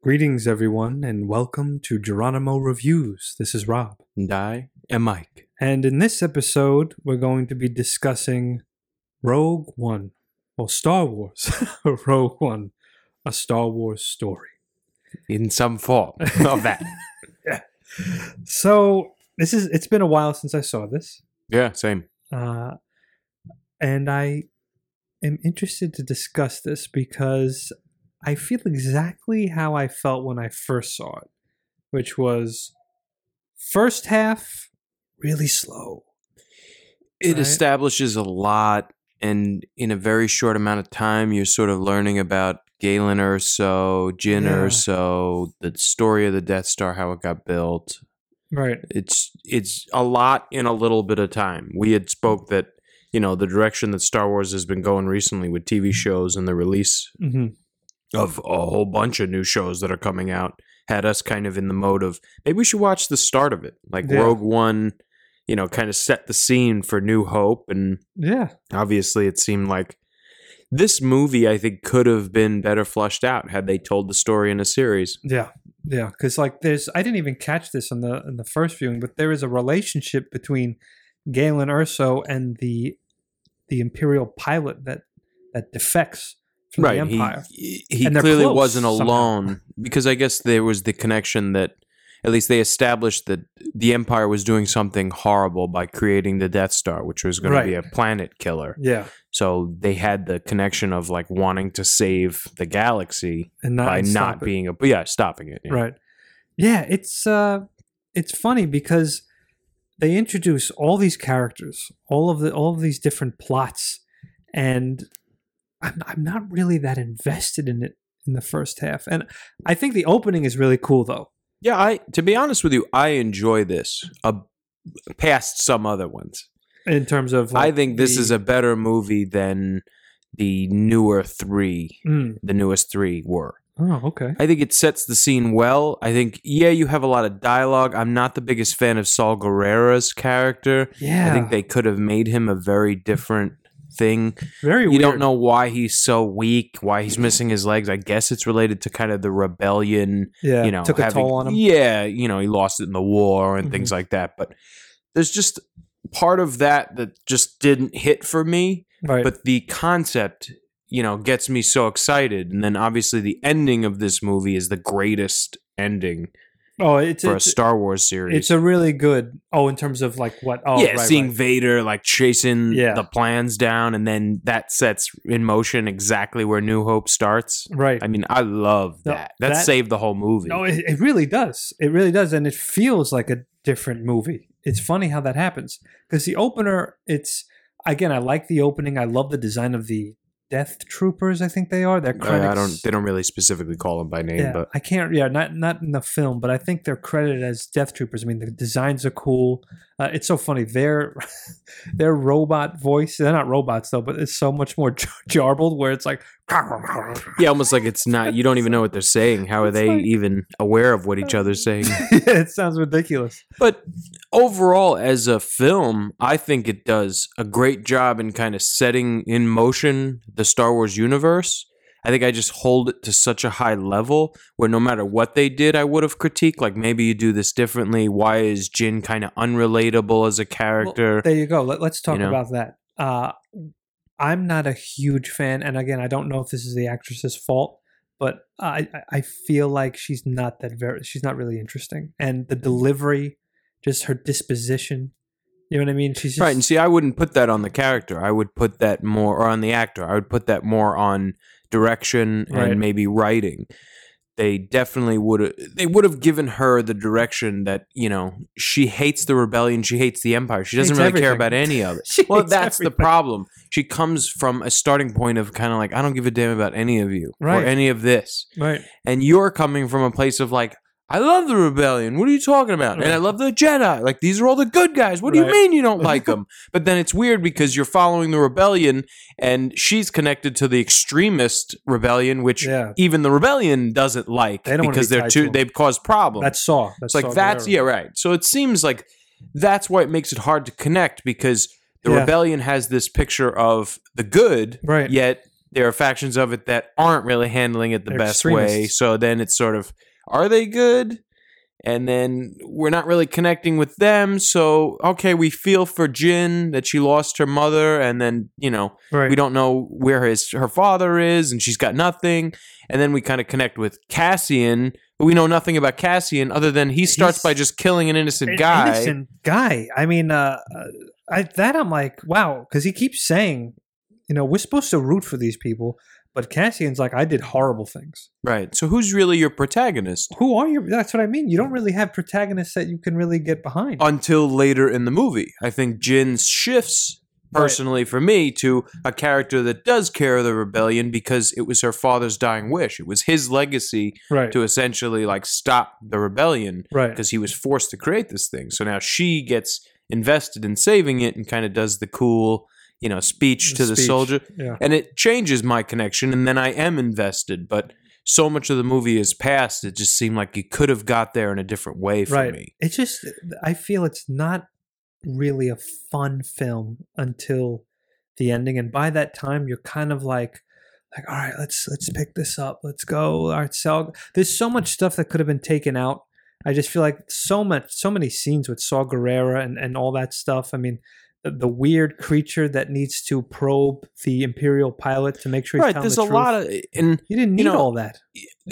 Greetings, everyone, and welcome to Geronimo Reviews. This is Rob. And I am Mike. And in this episode, we're going to be discussing Rogue One, or Star Wars Rogue One, a Star Wars story. In some form of that. yeah. So, this is it's been a while since I saw this. yeah, same. Uh, and I am interested to discuss this because I feel exactly how I felt when I first saw it, which was first half really slow. It Right. establishes a lot, and in a very short amount of time, you're sort of learning about Galen Erso, Jyn Yeah. Erso, the story of the Death Star, how it got built. Right. It's it's a lot in a little bit of time. We had spoke that you know the direction that Star Wars has been going recently with TV shows and the release hmm of a whole bunch of new shows that are coming out had us kind of in the mode of maybe we should watch the start of it. Like Yeah. Rogue One, you know, kind of set the scene for New Hope and Yeah. obviously it seemed like this movie I think could have been better flushed out had they told the story in a series. Yeah. Yeah. Because like there's I didn't even catch this in the in the first viewing, but there is a relationship between Galen Erso and the the Imperial pilot that that defects from the He Empire. he they're clearly wasn't somehow. alone because I guess there was the connection that at least they established that the Empire was doing something horrible by creating the Death Star, which was going Right. to be a planet killer. yeah. So they had the connection of like wanting to save the galaxy And not by and not it. being a yeah, stopping it. yeah. Right. Yeah, it's uh it's funny because they introduce all these characters, all of the all of these different plots, and I'm I'm not really that invested in it in the first half. And I think the opening is really cool though. Yeah, I to be honest with you, I enjoy this uh, past some other ones. In terms of I like, think this the- is a better movie than the newer 3, Mm. the newest 3 were. Oh, okay. I think it sets the scene well. I think yeah, you have a lot of dialogue. I'm not the biggest fan of Saw Gerrera's character. Yeah. I think they could have made him a very different thing. very you weird. don't know why he's so weak, why he's missing his legs. I guess it's related to kind of the rebellion, Yeah. you know, took a toll on him. Yeah, you know, he lost it in the war and Mhm. things like that. But there's just part of that that just didn't hit for me. Right. But the concept, you know, gets me so excited. And then obviously the ending of this movie is the greatest ending oh, it's for a Star Wars series. it's a really good. Oh, in terms of like what? Oh, yeah, right, seeing right. Vader like chasing Yeah. the plans down, and then that sets in motion exactly where New Hope starts. right. I mean, I love No, that. That, that- saved the whole movie. No, it, it really does. It really does, and it feels like a different movie. It's funny how that happens because the opener. It's again, I like the opening. I love the design of the Death Troopers. I think they are. They're credits. I don't. They don't really specifically call them by name, yeah, but I can't. Yeah, not not in the film, but I think they're credited as Death Troopers. I mean, the designs are cool. Uh, it's so funny. Their their robot voice. They're not robots though, but it's so much more jar- jarbled. Where it's like, yeah, almost like it's not. You don't even know what they're saying. How are It's they like- even aware of what each other's saying? it sounds ridiculous. But overall, as a film, I think it does a great job in kind of setting in motion the Star Wars universe. I think I just hold it to such a high level where no matter what they did, I would have critiqued. Like maybe you do this differently. Why is Jyn kind of unrelatable as a Well, character? there you go. Let, us talk You know? about that. Uh, I'm not a huge fan, and again, I don't know if this is the actress's fault, but I I- feel like she's not that very. She's not really interesting, and the delivery, just her disposition. You know what I mean? She's just, right. And see, I wouldn't put that on the character. I would put that more, or on the actor. I would put that more on direction and Right. maybe writing. They definitely would. They would have given her the direction that you know she hates the rebellion. She hates the empire. She doesn't Hates really care about any of it. Well, that's the problem. She comes from a starting point of kind of like I don't give a damn about any of you Right. or any of this, right. and you're coming from a place of like I love the rebellion. What are you talking about? And I love the Jedi. Like these are all the good guys. What do Right. you mean you don't like them? But then it's weird because you're following the rebellion, and she's connected to the extremist rebellion, which Yeah. even the rebellion doesn't like because be they're too. to. They've caused problems. That's Saw. That's like Saw that's Gerrera. yeah right. So it seems like that's why it makes it hard to connect because the Yeah. rebellion has this picture of the good, Right. yet there are factions of it that aren't really handling it the They're best way. So then it's sort of, are they good? And then we're not really connecting with them. So, okay, we feel for Jyn that she lost her mother. And then, you know, Right. we don't know where his her father is and she's got nothing. And then we kind of connect with Cassian, but we know nothing about Cassian other than he starts He's by just killing an innocent An guy. innocent guy. I mean, uh, uh, I, that I'm like, wow, because he keeps saying, you know, we're supposed to root for these people, but Cassian's like, I did horrible things. Right. So who's really your protagonist? Who are you? That's what I mean. You don't really have protagonists that you can really get behind. until later in the movie. I think Jyn shifts personally for me to a character that does care of the rebellion because it was her father's dying wish. It was his legacy right. to essentially like stop the rebellion right. because he was forced to create this thing. So now she gets invested in saving it and kind of does the cool, you know, speech to the soldier. Yeah. And it changes my connection and then I am invested, but so much of the movie has passed, it just seemed like you could have got there in a different way for right. me. It's just, I feel it's not really a fun film until the ending, and by that time, you're kind of like, like, all right, let's let's pick this up, let's go. All right, so there's so much stuff that could have been taken out. I just feel like so much, so many scenes with Saw Gerrera and and all that stuff. I mean. The, the weird creature that needs to probe the imperial pilot to make sure he's Right, there's the a truth. lot of and you didn't need you know, all that.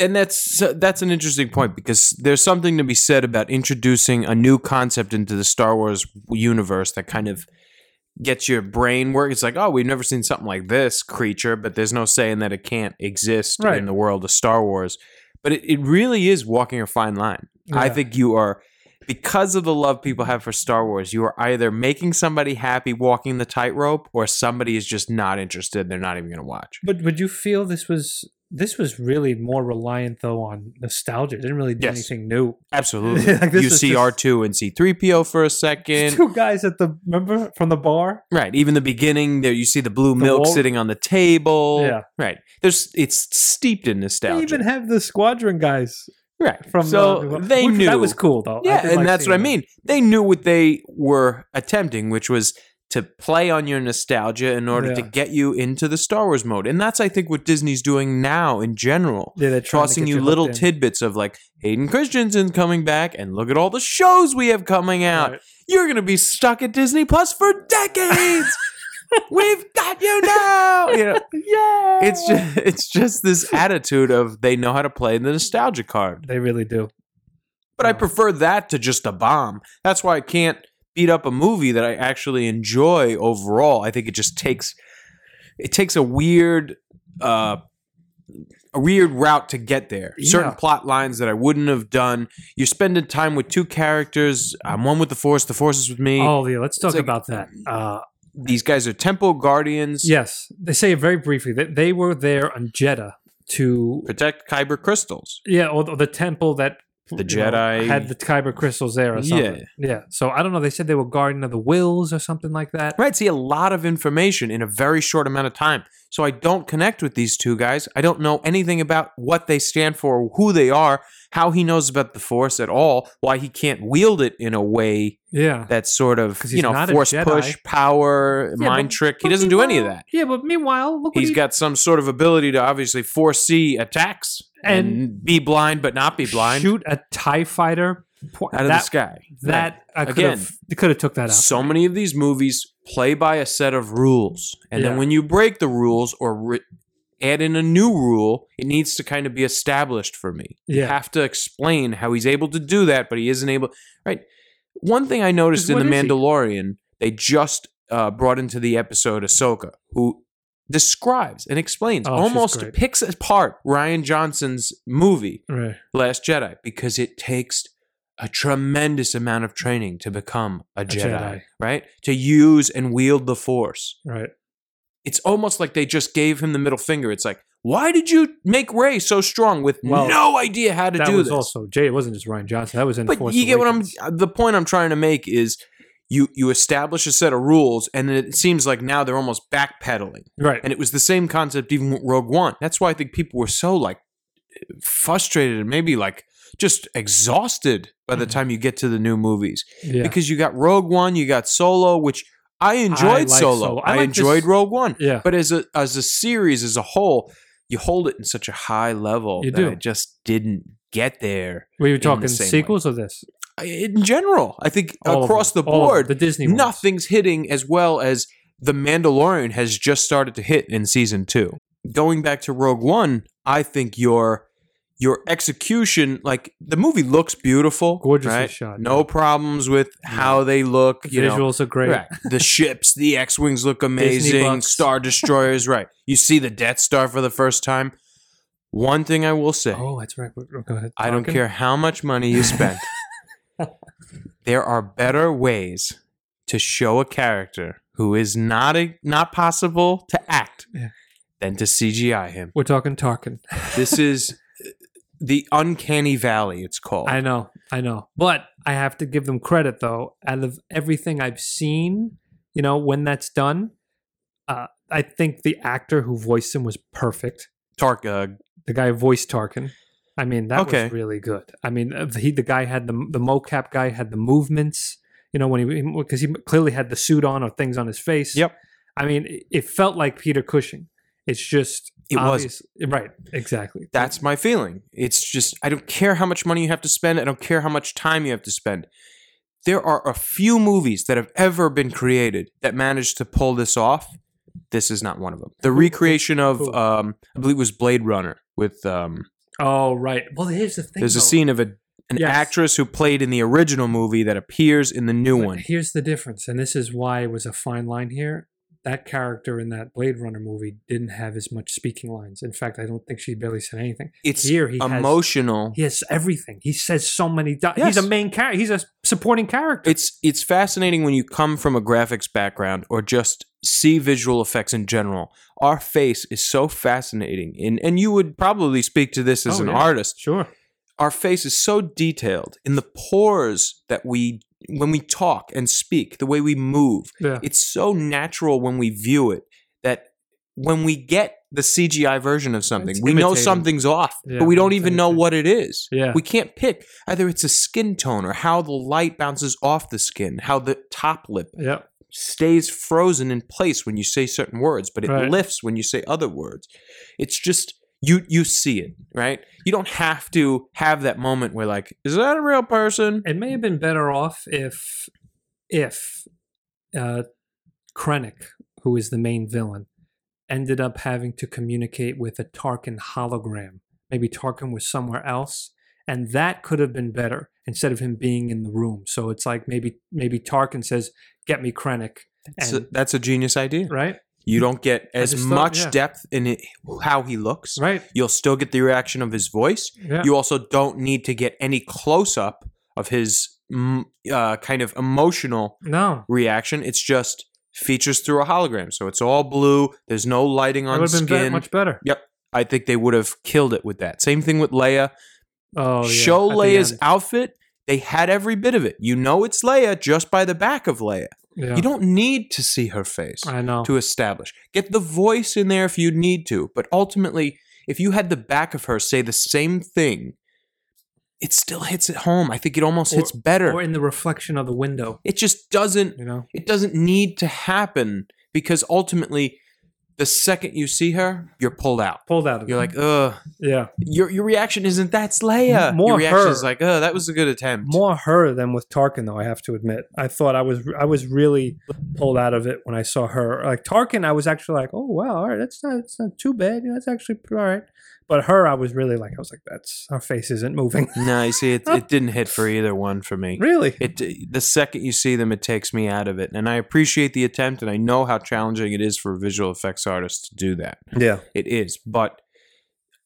and that's that's an interesting point because there's something to be said about introducing a new concept into the Star Wars universe that kind of gets your brain work. It's like, oh, we've never seen something like this creature, but there's no saying that it can't exist Right. in the world of Star Wars. But it, it really is walking a fine line. I think you are because of the love people have for Star Wars, you are either making somebody happy walking the tightrope or somebody is just not interested. They're not even going to watch. But would you feel this was this was really more reliant though on nostalgia? It didn't really do Yes. anything new. Absolutely. Like, you see R2 and C3PO for a second. Two guys at the remember from the bar. Right. Even the beginning there you see the blue The milk wall- sitting on the table. Yeah. Right. There's it's steeped in nostalgia. They even have the squadron guys right. from. so uh, they which- knew that was cool though. Yeah, and like that's what I mean. They knew what they were attempting, which was to play on your nostalgia in order to get you into the Star Wars mode. And that's I think what Disney's doing now in general. Yeah, they're Tossing you little in. tidbits of like Hayden Christensen coming back and look at all the shows we have coming out. Right. You're gonna be stuck at Disney Plus for decades. We've got you now. You know, Yeah, it's just it's just this attitude of they know how to play the nostalgia card. they really do. But I prefer that to just a bomb. That's why I can't beat up a movie that I actually enjoy overall. I think it just takes it takes a weird uh a weird route to get there. Certain plot lines that I wouldn't have done. You're spending time with two characters. I'm one with the Force. The Force is with me. Oh yeah, let's talk like- about that. Uh, These guys are Temple Guardians. yes, they say it very briefly that they were there on Jedha to Protect Kyber crystals. Yeah, or the, the temple that The you know, Jedi- had the Kyber crystals there or something. Yeah. So I don't know. They said they were guardian of the Whills or something like that. Right. See a lot of information in a very short amount of time. So I don't connect with these two guys. I don't know anything about what they stand for, who they are, how he knows about the Force at all, why he can't wield it in a way Yeah. that's sort of, you know force push, power, Yeah, mind but- trick. He doesn't do any of that. Yeah, but meanwhile, look what He's he, got some sort of ability to obviously foresee attacks and, And be blind but not be blind shoot a Tie Fighter po- out of that, the sky. That I could Again, have. Could have took that out. so many of these movies play by a set of rules and then when you break the rules or re- add in a new rule it needs to kind of be established for me you have to explain how he's able to do that but he isn't able right one thing i noticed in the is he? mandalorian they just uh, brought into the episode ahsoka who describes and explains Oh, almost picks apart rian johnson's movie right. last jedi because it takes a tremendous amount of training to become a, Jedi, Jedi. right? To use and wield the Force. Right. It's almost like they just gave him the middle finger. It's like, why did you make Rey so strong with Well, no idea how to That do was this? also Jay. It wasn't just Rian Johnson. That was in but Force you get what I'm. The point I'm trying to make is, you you establish a set of rules, and then it seems like now they're almost backpedaling. Right. And it was the same concept even with Rogue One. That's why I think people were so like frustrated and maybe like just exhausted by the Mhm. time you get to the new movies yeah. because you got Rogue One, you got Solo, which I enjoyed like Solo. Solo. I I, like enjoyed this- Rogue One. Yeah. But as a as a series as a whole, you hold it in such a high level You that do. it just didn't get there. Were you the talking way. sequels or this? In general, I think All across the All of them. board, the Disney ones. nothing's hitting as well as The Mandalorian has just started to hit in season two. Going back to Rogue One, I think your your execution, like the movie looks beautiful, Gorgeously right? shot, No problems with how they look. The you know, visuals are great. Right. The ships, the X Wings look amazing. Star Destroyers, right. You see the Death Star for the first time. One thing I will say Oh, that's right. Go ahead. I don't care how much money you spend, there are better ways to show a character who is not a, not possible to act Yeah. than to CGI him. We're talking Tarkin. This is the uncanny valley, it's called. I know, I know. But I have to give them credit though. Out of everything I've seen, you know, when that's done, uh, I think the actor who voiced him was perfect. Tark, uh, The guy who voiced Tarkin. I mean, that Okay. was really good. I mean, uh, he the guy had the the mocap guy had the movements. You know, when he because he clearly had the suit on or things on his face. Yep. I mean, it, felt like Peter Cushing. It's just It was. right. Exactly. that's my feeling. It's just, I don't care how much money you have to spend, I don't care how much time you have to spend. There are a few movies that have ever been created that managed to pull this off. This is not one of them. The recreation of, um, I believe it was Blade Runner with, um, Oh, right. Well, here's the thing. there's a scene of a, an Yes. actress who played in the original movie that appears in the new But one. Here's the difference, and this is why it was a fine line here. That character in that Blade Runner movie didn't have as much speaking lines. In fact, I don't think she barely said anything. It's Here he has- emotional. He has everything. He says so many. Di- Yes. He's a main character. He's a supporting character. It's it's fascinating when you come from a graphics background or just see visual effects in general. Our face is so fascinating, and and you would probably speak to this as Oh, an yeah. artist. sure. Our face is so detailed in the pores that we when we talk and speak, the way we move. Yeah. It's so natural when we view it that when we get the CGI version of something, It's we know something's off, Yeah, but we don't even know what it is. Yeah. We can't pick either it's a skin tone or how the light bounces off the skin, how the top lip Yeah. Stays frozen in place when you say certain words, but it Right. lifts when you say other words. It's just you you see it, right? You don't have to have that moment where like, is that a real person? It may have been better off if, if, uh, Krennic, who is the main villain, ended up having to communicate with a Tarkin hologram. Maybe Tarkin was somewhere else, and that could have been better instead of him being in the room. So it's like maybe maybe Tarkin says, "Get me Krennic," and, So that's a genius idea. right, You don't get as thought- much yeah. depth in it, how he looks. right, You'll still get the reaction of his voice. yeah, You also don't need to get any close up of his mm, uh, kind of emotional no, reaction. It's just features through a hologram. So it's all blue. There's no lighting on would have been be- skin. much better. Yep. I think they would have killed it with that. Same thing with Leia. Oh, yeah, Show at Leia's outfit. They had every bit of it. You know it's Leia just by the back of Leia. Yeah. You don't need to see her face I know. to establish. Get the voice in there if you need to. But ultimately, if you had the back of her say the same thing, it still hits it home. I think it almost Or- hits better. or in the reflection of the window. it just doesn't You know, it doesn't need to happen because ultimately the second you see her, you're pulled out. pulled out of You're it. like, ugh. yeah, Your your reaction isn't that's Leia. More your reaction her. is like, oh, that was a good attempt. more her than with Tarkin, though. I have to admit, I thought I was I was really pulled out of it when I saw her. Like Tarkin, I was actually like, oh wow, all right, that's not it's not too bad. You know, that's actually all right. But her, I was really like, I was like, that's her face isn't moving. no, you see, it, it didn't hit for either one for me. really? It the second you see them, it takes me out of it, and I appreciate the attempt, and I know how challenging it is for a visual effects artists to do that. Yeah. It is, but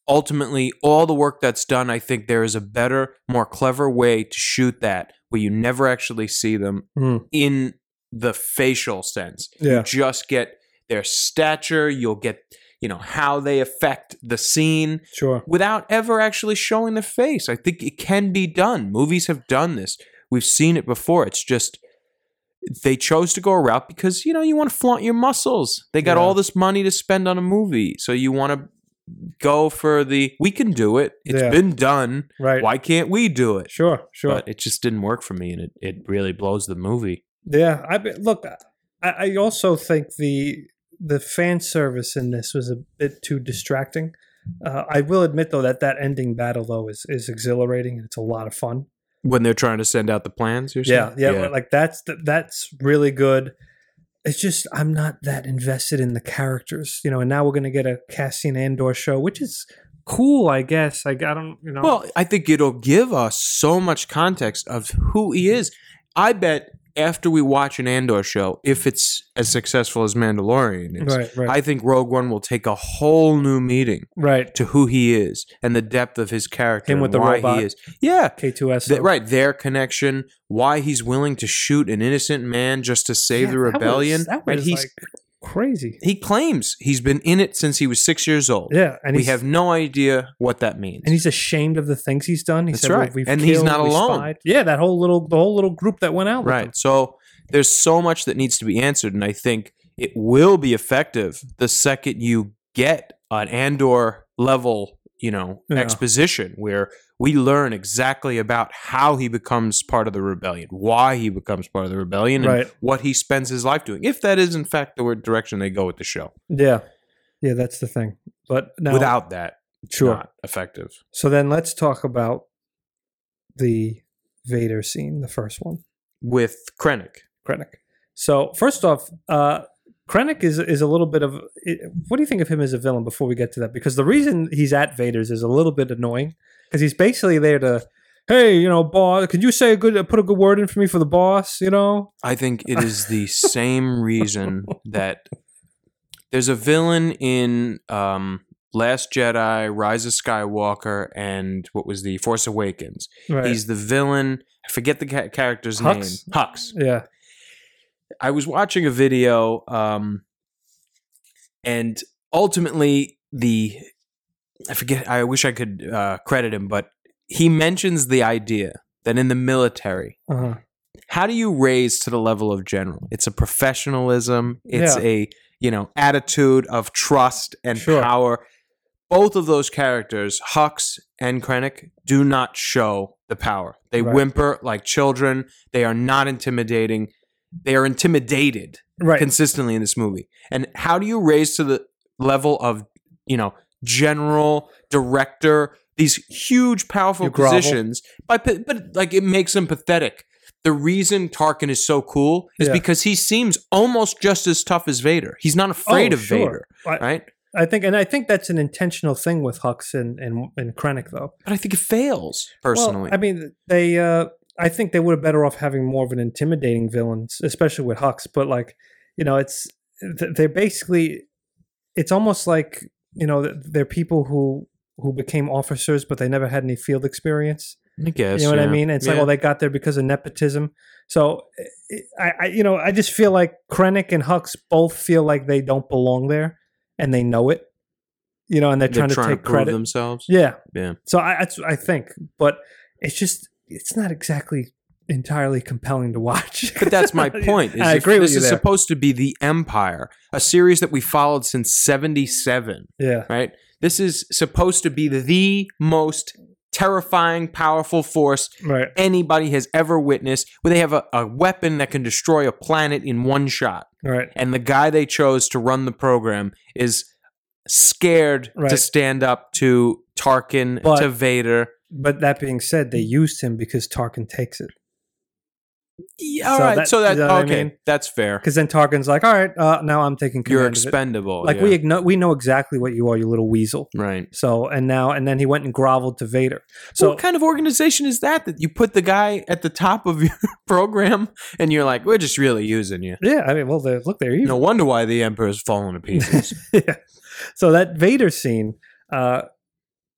ultimately, all the work that's done, I think there is a better, more clever way to shoot that where you never actually see them Mm. in the facial sense. Yeah. Just get their stature, you'll get, you know, how they affect the scene Sure. without ever actually showing the face. I think it can be done. Movies have done this. We've seen it before. It's just they chose to go a route because, you know, you want to flaunt your muscles. They got Yeah. all this money to spend on a movie. So you want to go for the we can do it. It's Yeah. been done. Right. Why can't we do it? Sure. Sure. But it just didn't work for me and it, it really blows the movie. Yeah, I look. I, I also think the the fan service in this was a bit too distracting. Uh, I will admit though that that ending battle though is is exhilarating and it's a lot of fun. When they're trying to send out the plans, you're Yeah, saying? yeah, like that's that's really good. It's just I'm not that invested in the characters, you know. And now we're gonna get a Cassian Andor show, which is cool, I guess. I, I don't, you know. Well, I think it'll give us so much context of who he is. I bet after we watch an Andor show, if it's as successful as Mandalorian is, right, right, I think Rogue One will take a whole new meeting right. to who he is and the depth of his character. Him with and the why robot. he is. Yeah. K2S. Th- right, their connection, why he's willing to shoot an innocent man just to save Yeah, the that was- rebellion. That and he's like crazy. he claims he's been in it since he was six years old. Yeah, and we have no idea what that means. and he's ashamed of the things he's done. He That's said, right. We've And he's not alone. spied." Yeah, that whole little the whole little group that went out. With. Right. So there's so much that needs to be answered, and I think it will be effective the second you get an Andor level, you know, Yeah. exposition where we learn exactly about how he becomes part of the rebellion, why he becomes part of the rebellion, and Right. what he spends his life doing. If that is in fact the direction they go with the show. Yeah, yeah, that's the thing. But now, Without that, sure. not effective. So then let's talk about the Vader scene, the first one, With Krennic. Krennic. So first off, uh, Krennic is is a little bit of. What do you think of him as a villain? Before we get to that, because the reason he's at Vader's is a little bit annoying because he's basically there to. Hey, you know, boss, could you say a good, put a good word in for me for the boss? You know, I think it is the same reason that there's a villain in um, Last Jedi, Rise of Skywalker, and what was the Force Awakens. right? He's the villain. I forget the ca- character's Hux? name. Hux. yeah, I was watching a video, um, and ultimately the I forget. I wish I could uh, credit him, but he mentions the idea that in the military uh-huh. how do you raise to the level of general it's a professionalism it's Yeah. a you know attitude of trust and Sure. power both of those characters hux and krennic do not show the power they Right. whimper like children they are not intimidating they are intimidated right. consistently in this movie and how do you raise to the level of you know general director these huge powerful You positions by but like it makes them pathetic the reason Tarkin is so cool is Yeah. because he seems almost just as tough as Vader. He's not afraid Oh, of sure. Vader, I, right? I think, and I think that's an intentional thing with Hux and and, and Krennic, though. But I think it fails personally. Well, I mean, they. Uh, I think they would have better off having more of an intimidating villain, especially with Hux. But like, you know, it's they're basically. It's almost like you know they're people who who became officers, but they never had any field experience. I guess You know what I mean? It's like, well, they got there because of nepotism. So, I, I, you know, I just feel like Krennic and Hux both feel like they don't belong there, and they know it. You know, and they're, they're trying, trying to to take prove credit. themselves. Yeah, Yeah. So I, that's I think, but it's just it's not exactly entirely compelling to watch. But that's my point. Is I agree with this you is there. supposed to be the Empire, a series that we followed since '77. yeah, right? This is supposed to be the most terrifying, powerful force right. anybody has ever witnessed, where they have a, a weapon that can destroy a planet in one shot. Right. And the guy they chose to run the program is scared Right. to stand up to Tarkin, But- to Vader. But that being said, they used him because Tarkin takes it. Yeah, all So right, that- so that you know what I okay, mean? that's fair. Because then Tarkin's like, all right, uh, now I'm taking You're expendable. Like yeah. we know, we know exactly what you are, you little weasel. right. So and now and then he went and groveled to Vader. So what kind of organization is that that you put the guy at the top of your program and you're like, we're just really using you? yeah, I mean, well, they're, look, they're evil. No wonder why the Emperor's falling to pieces. yeah. So that Vader scene, uh,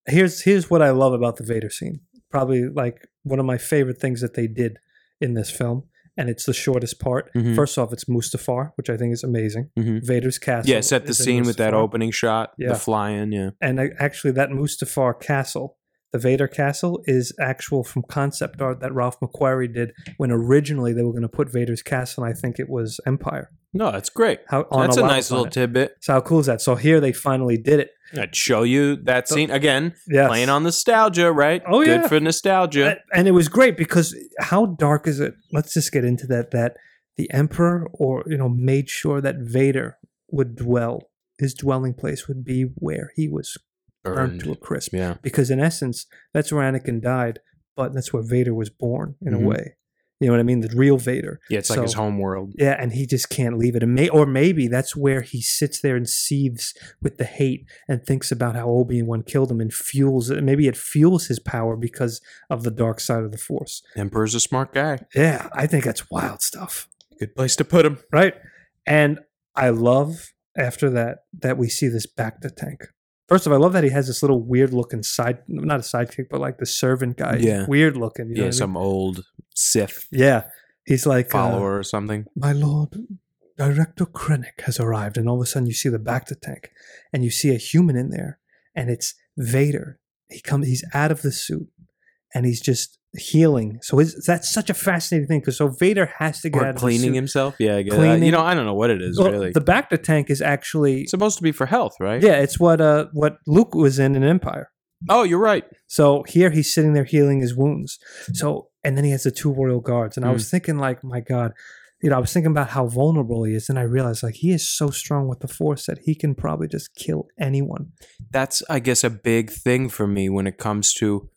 here's here's what I love about the Vader scene. Probably like one of my favorite things that they did in this film, and it's the shortest part. Mhm. First off, it's Mustafar, which I think is amazing. Mhm. Vader's castle. yeah, set the scene with that opening shot, Yeah. the fly-in. Yeah, And uh, actually, that Mustafar castle, the Vader castle, is actual from concept art that Ralph McQuarrie did when originally they were going to put Vader's castle. And I think it was Empire. No, that's great. How That's a nice little tidbit. So how cool is that? So here they finally did it. I'd show you that scene again, Yes. playing on nostalgia, right? Oh, good yeah. for nostalgia. And it was great because how dark is it? Let's just get into that. That the Emperor, or you know, made sure that Vader would dwell. His dwelling place would be where he was burnt Burned. to a crisp. Yeah. Because in essence, that's where Anakin died, but that's where Vader was born in Mhm. a way. You know what I mean? The real Vader. Yeah, it's like his So- home world. Yeah, and he just can't leave it. And may, or maybe that's where he sits there and seethes with the hate and thinks about how Obi Wan killed him and fuels it. Maybe it fuels his power because of the dark side of the Force. Emperor's a smart guy. Yeah, I think that's wild stuff, Good place to put him. right? And I love after that that we see this bacta tank. First of all, I love that he has this little weird looking side, not a sidekick, but like the servant guy. Yeah. weird looking. You know Yeah, what I mean? some old Sith yeah. He's like uh, follower or something. my lord, Director Krennic has arrived, and all of a sudden you see the bacta tank, and you see a human in there, and it's Vader. He comes, he's out of the suit, and he's just healing. So it's, that's such a fascinating thing because so Vader has to get out Or of cleaning himself. Yeah, I guess. Cleaning. you know, I don't know what it is Well, really. The Bacta tank is actually it's supposed to be for health, right? yeah, it's what uh what Luke was in in Empire. Oh, you're right. So here he's sitting there healing his wounds. So and then he has the two royal guards, and I Mm. was thinking like, my God, you know, I was thinking about how vulnerable he is, and I realized like he is so strong with the force that he can probably just kill anyone. That's, I guess, a big thing for me when it comes to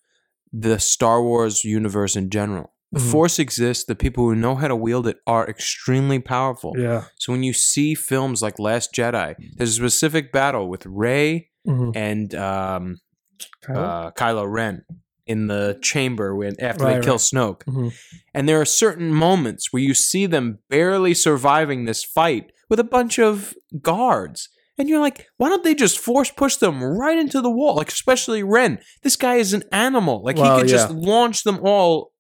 the Star Wars universe in general. The Mhm. Force exists. The people who know how to wield it are extremely powerful. Yeah. So when you see films like Last Jedi, there's a specific battle with Rey Mm-hmm. and um, uh, Kylo Ren in the chamber when after they kill right. Snoke. Mhm. And there are certain moments where you see them barely surviving this fight with a bunch of guards. And you're like, why don't they just force push them right into the wall? Like, especially Ren. This guy is an animal. Like, Well, he could just launch them all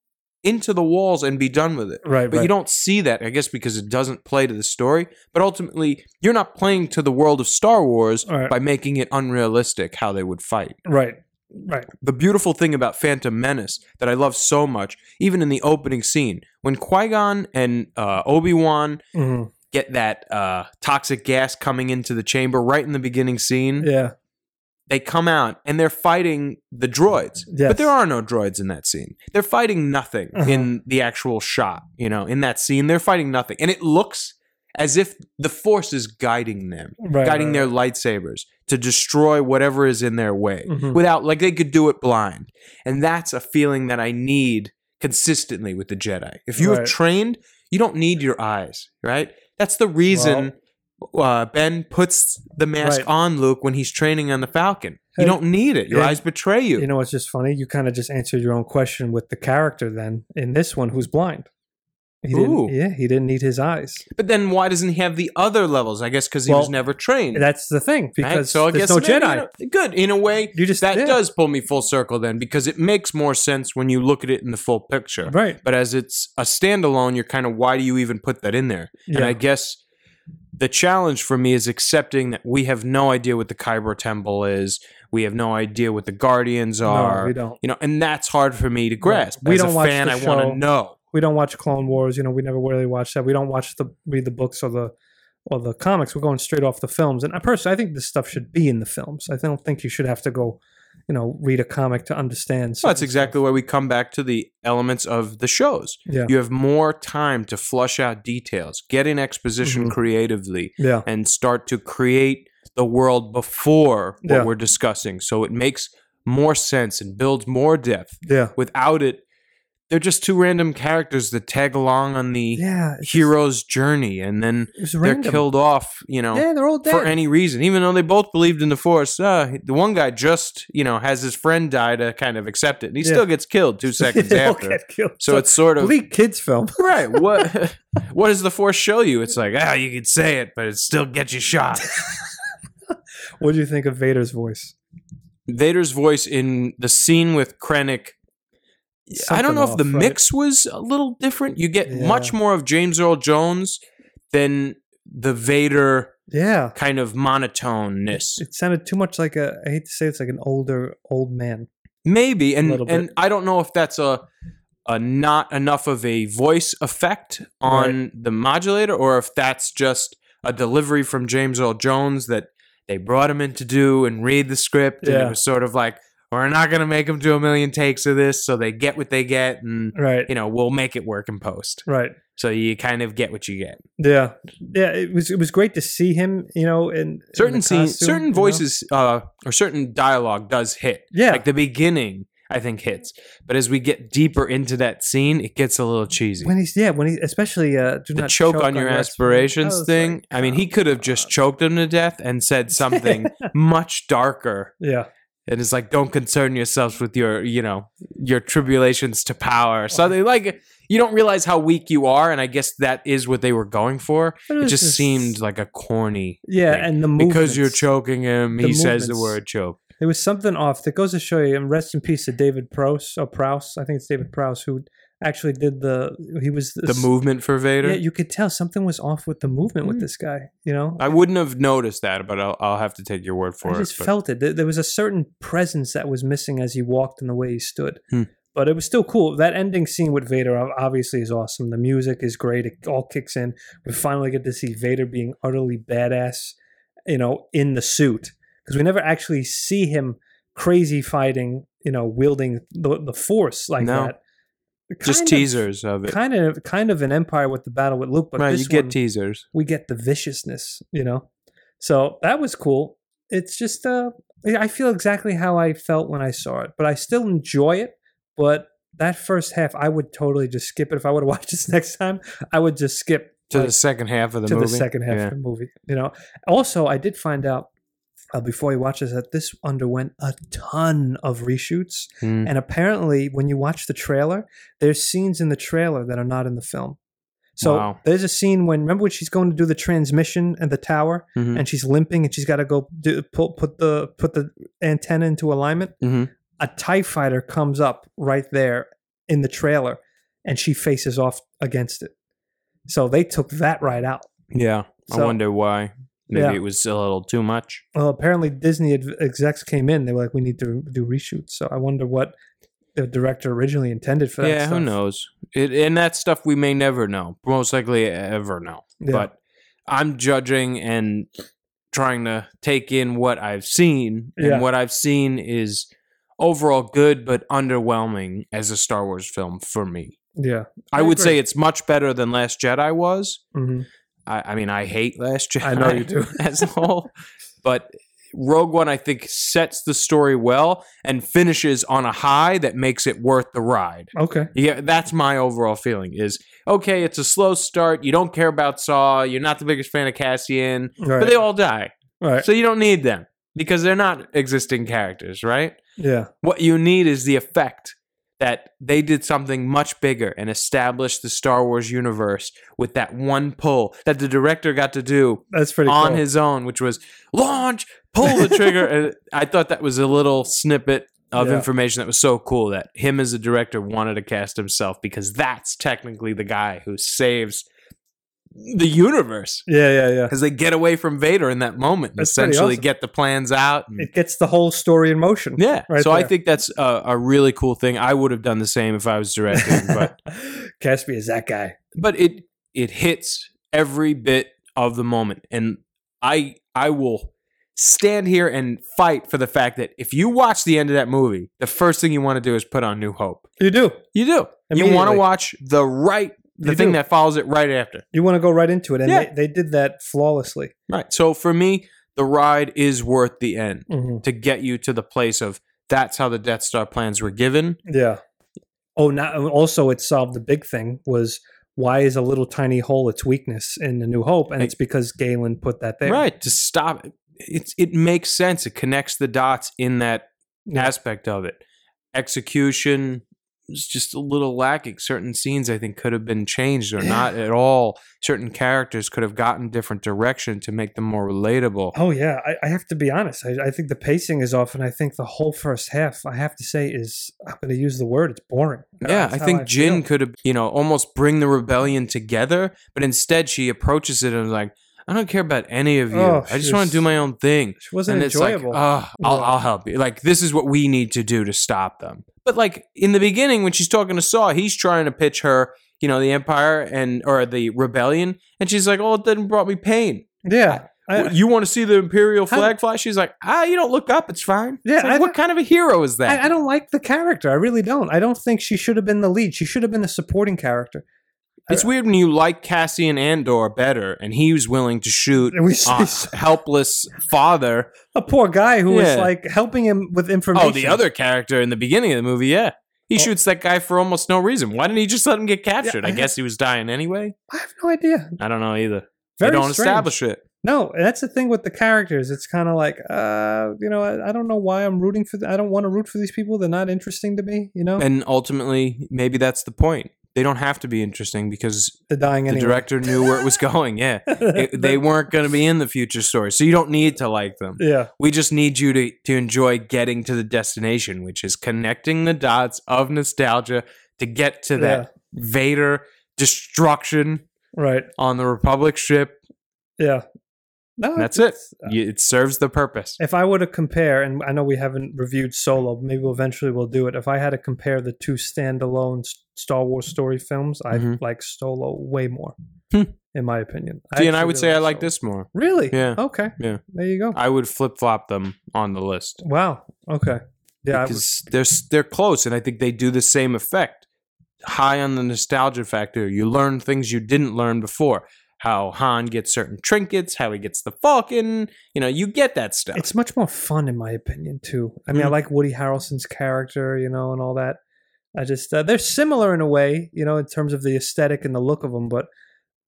into the walls and be done with it. right, But right. you don't see that, I guess, because it doesn't play to the story. But ultimately, you're not playing to the world of Star Wars Right. by making it unrealistic how they would fight. right, right. The beautiful thing about Phantom Menace that I love so much, even in the opening scene, when Qui Gon and uh, Obi Wan Mhm. Get that uh, toxic gas coming into the chamber right in the beginning scene, Yeah, they come out and they're fighting the droids. Yes. But there are no droids in that scene. They're fighting nothing Uh-huh. in the actual shot, you know, in that scene. They're fighting nothing. And it looks as if the force is guiding them, right. guiding right, their lightsabers to destroy whatever is in their way Mhm. without, like, they could do it blind. And that's a feeling that I need consistently with the Jedi. If you Right. have trained, you don't need your eyes, right? That's the reason. uh, ben puts the mask Right. on Luke when he's training on the Falcon. Hey, you don't need it. Your yeah. eyes betray you. You know what's just funny? You kind of just answered your own question with the character then in this one who's blind. He Ooh. didn't, yeah, he didn't need his eyes. But then why doesn't he have the other levels? I guess because he Well, was never trained. That's the thing right? because so I there's guess no Jedi. good in a way. you just That yeah. does pull me full circle then because it makes more sense when you look at it in the full picture. right. But as it's a standalone, you're kind of why do you even put that in there? And I guess the challenge for me is accepting that we have no idea what the Kyber Temple is. We have no idea what the Guardians no, are. we don't. you know, and that's hard for me to grasp. We As don't a watch fan, the I want to know. We don't watch Clone Wars. You know, we never really watch that. We don't watch the read the books or the or the comics. We're going straight off the films. And I personally, I think this stuff should be in the films. I don't think you should have to go, you know, read a comic to understand. Well, that's exactly why we come back to the elements of the shows. Yeah. You have more time to flush out details, get in exposition Mhm. creatively, Yeah. and start to create the world before what Yeah. we're discussing. So it makes more sense and builds more depth. Yeah. Without it, they're just two random characters that tag along on the Yeah. it's just- hero's journey and then they're random. killed off, you know. Yeah, they're all dead. For any reason, even though they both believed in the force, uh, the one guy just, you know, has his friend die to kind of accept it, and he Yeah. still gets killed two seconds after. killed. So it's sort of complete kids film. right. What what does the force show you? It's like ah, you can say it, but it still gets you shot. What do you think of Vader's voice? Vader's voice in the scene with Krennic. I don't know if the right? mix was a little different. You get Yeah. much more of James Earl Jones than the Vader Yeah. kind of monotoneness. It sounded too much like a. I hate to say it's like an older old man. Maybe, and and I don't know if that's a a not enough of a voice effect on the modulator, or if that's just a delivery from James Earl Jones that they brought him in to do and read the script, and it was sort of like we're not going to make them do a million takes of this, so they get what they get, and Right. you know we'll make it work in post. Right. So you kind of get what you get. Yeah, yeah. It was it was great to see him. You know, in in Certain scenes, certain you know? voices, uh, or certain dialogue does hit. Yeah, Like the beginning, I think hits, but as we get deeper into that scene, it gets a little cheesy. when he's yeah when he especially uh do the not choke, on your aspirations I was thing. like, I mean, he could have just choked him to death and said something much darker. Yeah, And it's like, don't concern yourselves with your, you know, your tribulations to power. or Something like you don't realize how weak you are, and I guess that is what they were going for. But It was just seemed like a corny yeah, thing. and the because you're choking him. He says the word choke. There was something off. That goes to show you. And rest in peace to David Prowse. or prouse I think it's David prouse who actually did the. He was The movement for Vader. Yeah, you could tell something was off with the movement with Hmm. this guy. You know, I wouldn't have noticed that, but I'll, I'll have to take your word for I it. I just but- felt it. There, there was a certain presence that was missing as he walked and the way he stood. Hmm. But it was still cool. That ending scene with Vader obviously is awesome. The music is great. It all kicks in. We finally get to see Vader being utterly badass, you know, in the suit because we never actually see him crazy fighting, you know, wielding the, the Force like No. that. Just of- teasers of it. Kind of, kind of an Empire with the battle with Luke, but right, you get one, teasers. we get the viciousness, you know. So that was cool. It's just uh I feel exactly how I felt when I saw it, but I still enjoy it. But that first half, I would totally just skip it. If I would have watched this next time, I would just skip To like, the second half of the to movie. the second half Yeah. of the movie. You know. Also, I did find out uh, before you watch this that this underwent a ton of reshoots, Mm. and apparently, when you watch the trailer, there's scenes in the trailer that are not in the film. So Wow. there's a scene when remember when she's going to do the transmission at the tower Mhm. and she's limping and she's got to go do, pull, put the put the antenna into alignment. Mhm. A Tie Fighter comes up right there in the trailer, and she faces off against it. So they took that right out. Yeah. I wonder why. Maybe Yeah. it was a little too much. Well, apparently Disney execs came in. They were like, "We need to do reshoots." So I wonder what the director originally intended for that. yeah, who knows? It, and that stuff we may never know. Most likely ever know. Yeah. But I'm judging and trying to take in what I've seen. And Yeah. what I've seen is overall good but underwhelming as a Star Wars film for me. Yeah, I, I would say it's much better than Last Jedi was. hmm I, I mean, I hate Last Jedi. I know you do. as a whole, but Rogue One, I think, sets the story well and finishes on a high that makes it worth the ride. okay. Yeah, that's my overall feeling. Is okay. It's a slow start. You don't care about Saw. You're not the biggest fan of Cassian, Right. but they all die, right. so you don't need them because they're not existing characters, right? Yeah. What you need is the effect that they did something much bigger and established the Star Wars universe with that one pull that the director got to do That's pretty on cool. his own, which was launch, pull the trigger. and I thought that was a little snippet of Yeah. information that was so cool that him as a director wanted to cast himself because that's technically the guy who saves the universe yeah, yeah, yeah. because they get away from Vader in that moment and That's essentially awesome. get the plans out. and- It gets the whole story in motion. yeah, right so I think that's a, a really cool thing. I would have done the same if I was directing, but Caspi is that guy. but it it hits every bit of the moment and i i will stand here and fight for the fact that if you watch the end of that movie the first thing you want to do is put on new hope You do. you do you want to watch the right the You thing do. that follows it right after You want to go right into it, and Yeah. they, they did that flawlessly. right so for me the ride is worth the end Mm-hmm. to get you to the place of that's how the death star plans were given Yeah. Oh, now also it solved the big thing was why is a little tiny hole its weakness in the New Hope, and it's because Galen put that there. right to stop it's it makes sense it connects the dots in that Yeah. aspect of it. Execution is just a little lacking. Certain scenes I think could have been changed or not at all. Certain characters could have gotten different direction to make them more relatable. Oh yeah, I, I have to be honest. I, I think the pacing is off, and I think the whole first half, I have to say, is I'm going to use the word. It's boring. yeah, That's I think Jyn feel. could have, you know, almost bring the rebellion together, but instead she approaches it and was like, I don't care about any of you. Oh, I just want to do my own thing. She wasn't and it's like, enjoyable. oh, I'll, I'll help you. Like, this is what we need to do to stop them. But like in the beginning, when she's talking to Saw, he's trying to pitch her, you know, the Empire and or the rebellion, and she's like, "Oh, it didn't brought me pain. yeah, I, you want to see the Imperial flag fly?" She's like, "Ah, you don't look up. It's fine." Yeah, It's like, I what kind of a hero is that? I, I don't like the character. I really don't. I don't think she should have been the lead. She should have been a supporting character. It's weird when you like Cassian Andor better, and he was willing to shoot a helpless father. a poor guy who was like helping him with information. Oh, the other character in the beginning of the movie, yeah. He Oh. shoots that guy for almost no reason. Why didn't he just let him get captured? I I guess he was dying anyway. I have no idea. I don't know either. Very they don't strange. establish it. No, that's the thing with the characters. It's kind of like, uh, you know, I, I don't know why I'm rooting for. th- I don't want to root for these people. They're not interesting to me. You know, And ultimately, maybe that's the point. They don't have to be interesting because they're dying the anyway. director knew where it was going. Yeah. It- they weren't going to be in the future story. So you don't need to like them. yeah, We just need you to, to enjoy getting to the destination, which is connecting the dots of nostalgia to get to that Vader destruction right. on the Republic ship. Yeah, no, That's it. uh, It serves the purpose. If I were to compare, and I know we haven't reviewed Solo, but maybe we'll eventually we'll do it. If I had to compare the two standalone Star Wars story films, I Mhm. like Solo way more, Hmm. in my opinion. See, and I would really say I like Solo. this more. Really? Yeah. Okay. Yeah. There you go. I would flip flop them on the list. Wow. Okay. Yeah. I because they're they're close, and I think they do the same effect. High on the nostalgia factor, you learn things you didn't learn before. How Han gets certain trinkets, how he gets the Falcon. You know, you get that stuff. it's much more fun in my opinion too. I mean, I Mm. like Woody Harrelson's character, you know, and all that. I just uh, they're similar in a way, you know, in terms of the aesthetic and the look of them, but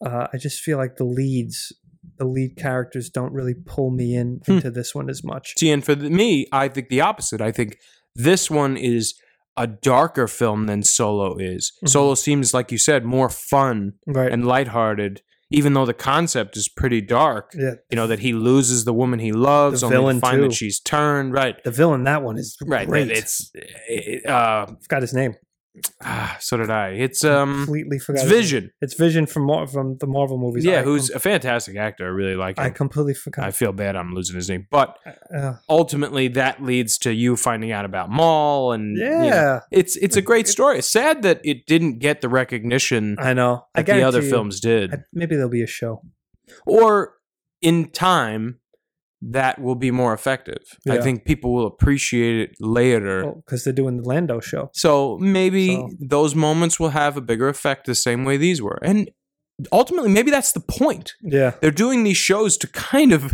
uh, I just feel like the leads, the lead characters, don't really pull me in Hmm. into this one as much. See, and for the, me, I think the opposite. I think this one is a darker film than Solo is. Mhm. Solo seems, like you said, more fun Right. and lighthearted, even though the concept is pretty dark. yeah. You know that he loses the woman he loves, The only to villain, find that too. she's turned. Right, The villain that one is right. great. That it's uh, forgot his name. Ah, so did I. It's um, Completely forgot. it's. Vision. It's Vision from Mar- from the Marvel movies. Yeah, I who's com- a fantastic actor. I really like him. I completely forgot. I feel bad I'm losing his name, but Uh, ultimately that leads to you finding out about Maul, and you know, yeah, it's it's a great story. It's sad that it didn't get the recognition I know. I that the other you- films did, I- maybe there'll be a show. or in time that will be more effective. I think people will appreciate it later. because they're doing the Lando show. So maybe So- those moments will have a bigger effect the same way these were. And ultimately, maybe that's the point. Yeah, They're doing these shows to kind of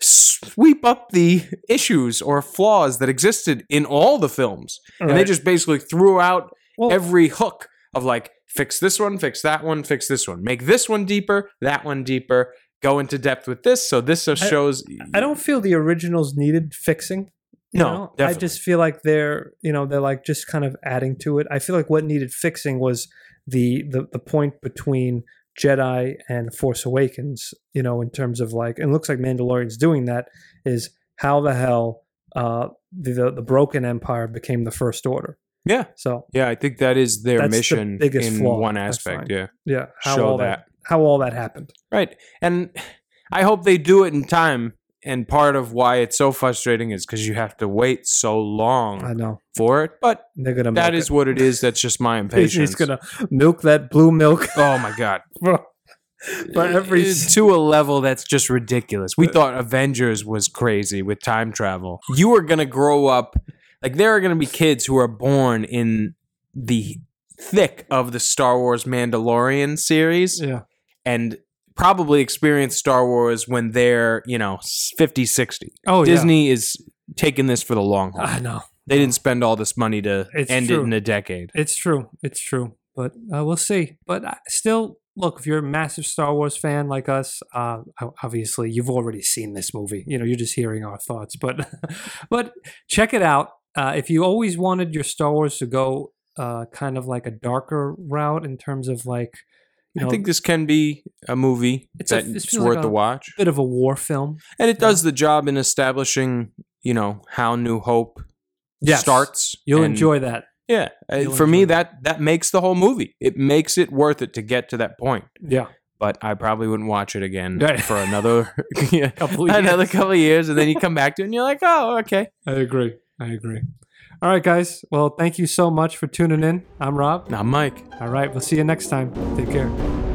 sweep up the issues or flaws that existed in all the films. And they just basically threw out Well- every hook of like, fix this one, fix that one, fix this one, make this one deeper, that one deeper, go into depth with this. So this just shows. I don't feel the originals needed fixing. you No, know? I just feel like they're you know they're like just kind of adding to it. I feel like what needed fixing was the the the point between Jedi and Force Awakens. You know, in terms of like, and it looks like Mandalorian's doing that. Is how the hell uh, the, the the broken Empire became the First Order. Yeah. So Yeah, I think that is their That's the mission in flaw, one aspect. Yeah. yeah, how Show that. How all that happened. Right. And I hope they do it in time. And part of why it's so frustrating is because you have to wait so long. I know for it. But they're gonna. that is what it is. That's just my impatience. He's gonna milk that blue milk oh my god! for every It's to a level that's just ridiculous. We thought Avengers was crazy with time travel. You are gonna grow up like there are gonna be kids who are born in the thick of the Star Wars Mandalorian series yeah. And probably experience Star Wars when they're, you know, 50, 60. Oh Disney is taking this for the long haul. I know. They didn't spend all this money to It's end it in a decade. It's true. It's true. But uh, we'll see. But uh, still, look, if you're a massive Star Wars fan like us, uh, obviously you've already seen this movie. You know, you're just hearing our thoughts. But but check it out. Uh, if you always wanted your Star Wars to go uh, kind of like a darker route in terms of like, you know, I think this can be a movie It's a- that's worth like a a- watch. a bit of a war film. And it does the job in establishing, you know, how New Hope Yes. starts. You'll And, enjoy that. Yeah, uh, You'll for me enjoy that that makes the whole movie. It makes it worth it to get to that point. Yeah. But I probably wouldn't watch it again Right. for another yeah, Couple of another couple of years, and then you come back to it and you're like, oh, okay. I agree. I agree. All right, guys. Well, thank you so much for tuning in. I'm Rob. Now, Mike. All right. We'll see you next time. Take care.